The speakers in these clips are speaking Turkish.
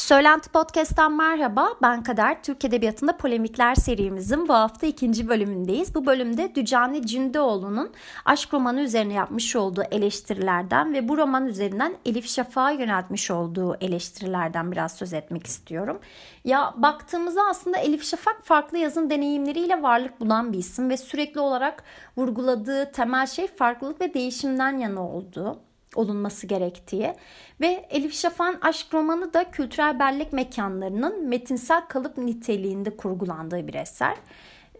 Söylenti Podcast'tan merhaba. Ben Kader. Türk Edebiyatı'nda polemikler serimizin bu hafta ikinci bölümündeyiz. Bu bölümde Dücani Cündeoğlu'nun aşk romanı üzerine yapmış olduğu eleştirilerden ve bu roman üzerinden Elif Şafak'a yöneltmiş olduğu eleştirilerden biraz söz etmek istiyorum. Ya baktığımızda aslında Elif Şafak farklı yazın deneyimleriyle varlık bulan bir isim ve sürekli olarak vurguladığı temel şey farklılık ve değişimden yana olduğu olunması gerektiği ve Elif Şafak'ın aşk romanı da kültürel bellek mekanlarının metinsel kalıp niteliğinde kurgulandığı bir eser.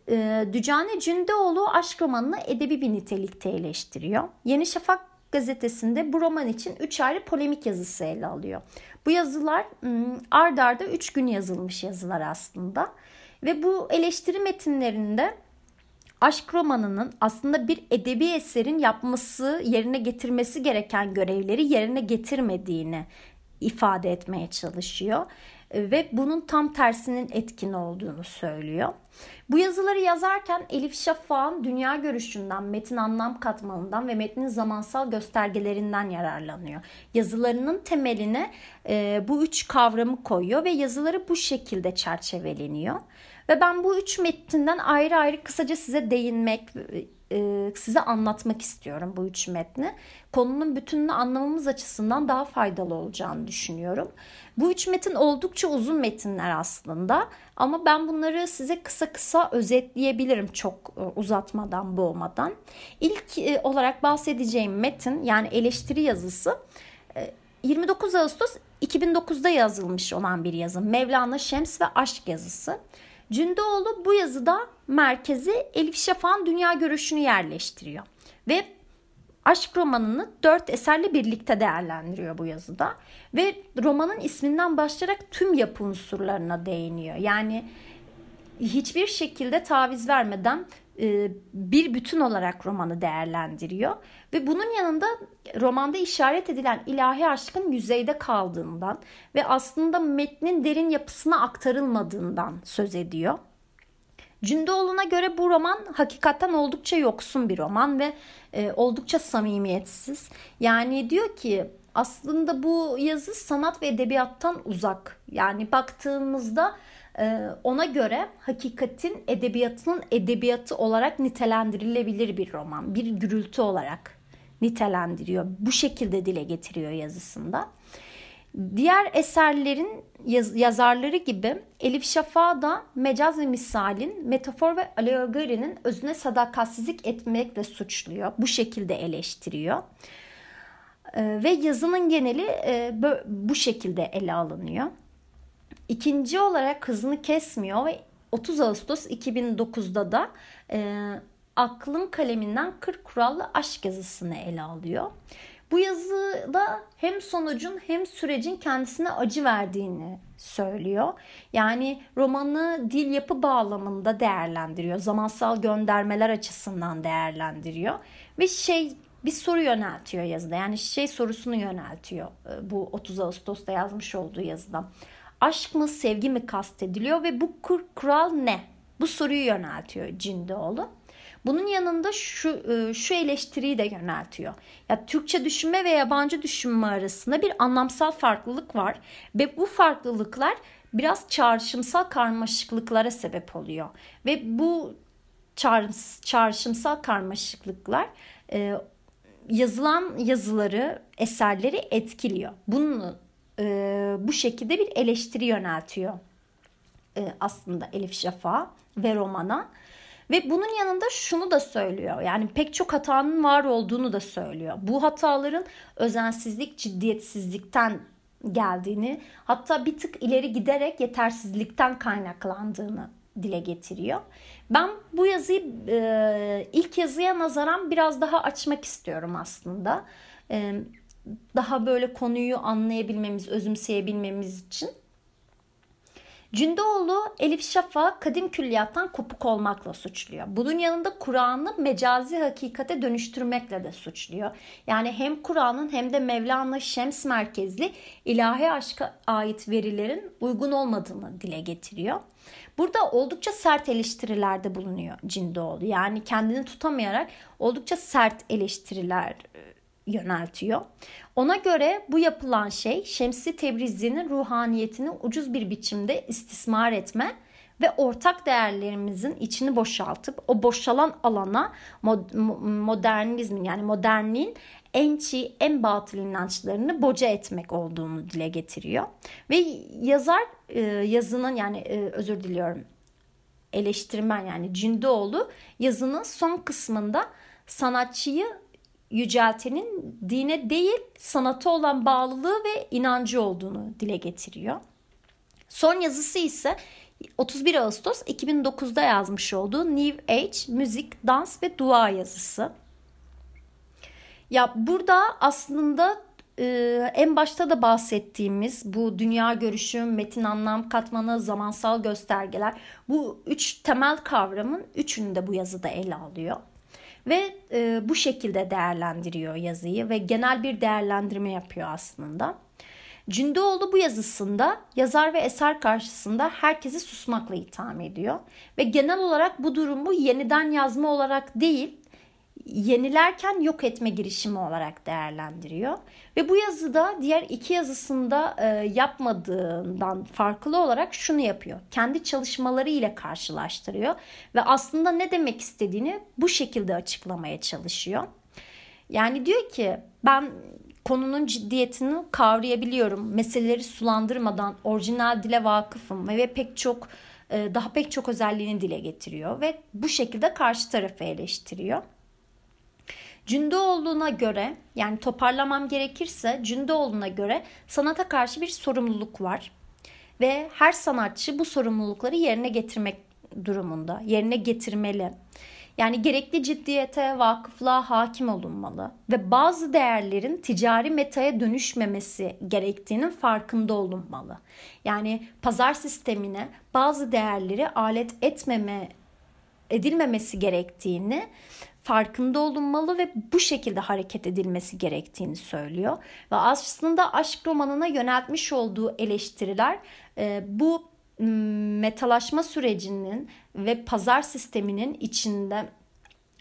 Ee, Dücane Cündeoğlu aşk romanını edebi bir nitelikte eleştiriyor. Yeni Şafak gazetesinde bu roman için 3 ayrı polemik yazısı ele alıyor. Bu yazılar hmm, ard arda 3 gün yazılmış yazılar aslında. Ve bu eleştiri metinlerinde aşk romanının aslında bir edebi eserin yapması, yerine getirmesi gereken görevleri yerine getirmediğini ifade etmeye çalışıyor ve bunun tam tersinin etkin olduğunu söylüyor. Bu yazıları yazarken Elif Şafak'ın dünya görüşünden, metin anlam katmanından ve metnin zamansal göstergelerinden yararlanıyor. Yazılarının temeline e, bu üç kavramı koyuyor ve yazıları bu şekilde çerçeveleniyor. Ve ben bu üç metinden ayrı ayrı kısaca size değinmek, size anlatmak istiyorum bu üç metni. Konunun bütününü anlamamız açısından daha faydalı olacağını düşünüyorum. Bu üç metin oldukça uzun metinler aslında ama ben bunları size kısa kısa özetleyebilirim çok uzatmadan, boğmadan. İlk olarak bahsedeceğim metin yani eleştiri yazısı 29 Ağustos 2009'da yazılmış olan bir yazı. Mevlana Şems ve Aşk yazısı. Cündoğlu bu yazıda merkezi Elif Şafak'ın dünya görüşünü yerleştiriyor. Ve aşk romanını dört eserle birlikte değerlendiriyor bu yazıda. Ve romanın isminden başlayarak tüm yapı unsurlarına değiniyor. Yani hiçbir şekilde taviz vermeden bir bütün olarak romanı değerlendiriyor. Ve bunun yanında romanda işaret edilen ilahi aşkın yüzeyde kaldığından ve aslında metnin derin yapısına aktarılmadığından söz ediyor. Cündoğlu'na göre bu roman hakikaten oldukça yoksun bir roman ve e, oldukça samimiyetsiz. Yani diyor ki aslında bu yazı sanat ve edebiyattan uzak. Yani baktığımızda ona göre hakikatin edebiyatının edebiyatı olarak nitelendirilebilir bir roman. Bir gürültü olarak nitelendiriyor. Bu şekilde dile getiriyor yazısında. Diğer eserlerin yaz- yazarları gibi Elif Şafak da mecaz ve misalin, metafor ve alegorinin özüne sadakatsizlik etmekle suçluyor. Bu şekilde eleştiriyor. Ee, ve yazının geneli e, bu şekilde ele alınıyor. İkinci olarak hızını kesmiyor ve 30 Ağustos 2009'da da e, Aklın Kaleminden 40 Kurallı Aşk yazısını ele alıyor. Bu yazıda hem sonucun hem sürecin kendisine acı verdiğini söylüyor. Yani romanı dil yapı bağlamında değerlendiriyor. Zamansal göndermeler açısından değerlendiriyor. Ve şey bir soru yöneltiyor yazıda. Yani şey sorusunu yöneltiyor e, bu 30 Ağustos'ta yazmış olduğu yazıda aşk mı sevgi mi kastediliyor ve bu kur, kural ne? Bu soruyu yöneltiyor Cindoğlu. Bunun yanında şu e, şu eleştiriyi de yöneltiyor. Ya Türkçe düşünme ve yabancı düşünme arasında bir anlamsal farklılık var ve bu farklılıklar biraz çağrışımsal karmaşıklıklara sebep oluyor. Ve bu çağrışımsal karmaşıklıklar e, yazılan yazıları, eserleri etkiliyor. Bunu e, bu şekilde bir eleştiri yöneltiyor e, aslında Elif Şafak ve romana. Ve bunun yanında şunu da söylüyor. Yani pek çok hatanın var olduğunu da söylüyor. Bu hataların özensizlik, ciddiyetsizlikten geldiğini, hatta bir tık ileri giderek yetersizlikten kaynaklandığını dile getiriyor. Ben bu yazıyı e, ilk yazıya nazaran biraz daha açmak istiyorum aslında. E, daha böyle konuyu anlayabilmemiz, özümseyebilmemiz için. Cündoğlu Elif Şafak kadim külliyattan kopuk olmakla suçluyor. Bunun yanında Kur'an'ı mecazi hakikate dönüştürmekle de suçluyor. Yani hem Kur'an'ın hem de Mevlana Şems merkezli ilahi aşka ait verilerin uygun olmadığını dile getiriyor. Burada oldukça sert eleştirilerde bulunuyor Cindoğlu. Yani kendini tutamayarak oldukça sert eleştiriler yöneltiyor. Ona göre bu yapılan şey Şemsi Tebrizi'nin ruhaniyetini ucuz bir biçimde istismar etme ve ortak değerlerimizin içini boşaltıp o boşalan alana modernizmin yani modernliğin en çiğ, en batıl inançlarını boca etmek olduğunu dile getiriyor. Ve yazar e, yazının yani e, özür diliyorum eleştirmen yani Cündoğlu yazının son kısmında sanatçıyı yüceltenin dine değil sanata olan bağlılığı ve inancı olduğunu dile getiriyor. Son yazısı ise 31 Ağustos 2009'da yazmış olduğu New Age müzik, dans ve dua yazısı. Ya burada aslında e, en başta da bahsettiğimiz bu dünya görüşü, metin anlam katmanı, zamansal göstergeler bu üç temel kavramın üçünü de bu yazıda ele alıyor. Ve e, bu şekilde değerlendiriyor yazıyı ve genel bir değerlendirme yapıyor aslında. Cündoğlu bu yazısında yazar ve eser karşısında herkesi susmakla itham ediyor. Ve genel olarak bu durumu yeniden yazma olarak değil, yenilerken yok etme girişimi olarak değerlendiriyor. Ve bu yazıda diğer iki yazısında e, yapmadığından farklı olarak şunu yapıyor. Kendi çalışmaları ile karşılaştırıyor ve aslında ne demek istediğini bu şekilde açıklamaya çalışıyor. Yani diyor ki ben konunun ciddiyetini kavrayabiliyorum. Meseleleri sulandırmadan orijinal dile vakıfım ve pek çok e, daha pek çok özelliğini dile getiriyor ve bu şekilde karşı tarafı eleştiriyor. Cündoğlu'na göre yani toparlamam gerekirse Cündoğlu'na göre sanata karşı bir sorumluluk var. Ve her sanatçı bu sorumlulukları yerine getirmek durumunda, yerine getirmeli. Yani gerekli ciddiyete, vakıflığa hakim olunmalı ve bazı değerlerin ticari metaya dönüşmemesi gerektiğinin farkında olunmalı. Yani pazar sistemine bazı değerleri alet etmeme edilmemesi gerektiğini farkında olunmalı ve bu şekilde hareket edilmesi gerektiğini söylüyor. Ve aslında aşk romanına yöneltmiş olduğu eleştiriler e, bu metalaşma sürecinin ve pazar sisteminin içinde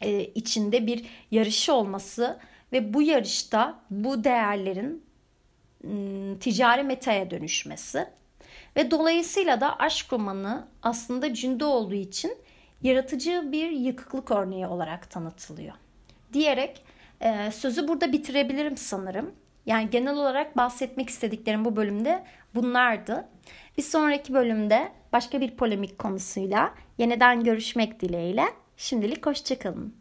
e, içinde bir yarışı olması ve bu yarışta bu değerlerin ticari metaya dönüşmesi ve dolayısıyla da aşk romanı aslında cünde olduğu için yaratıcı bir yıkıklık örneği olarak tanıtılıyor. Diyerek e, sözü burada bitirebilirim sanırım. Yani genel olarak bahsetmek istediklerim bu bölümde bunlardı. Bir sonraki bölümde başka bir polemik konusuyla yeniden görüşmek dileğiyle. Şimdilik hoşçakalın.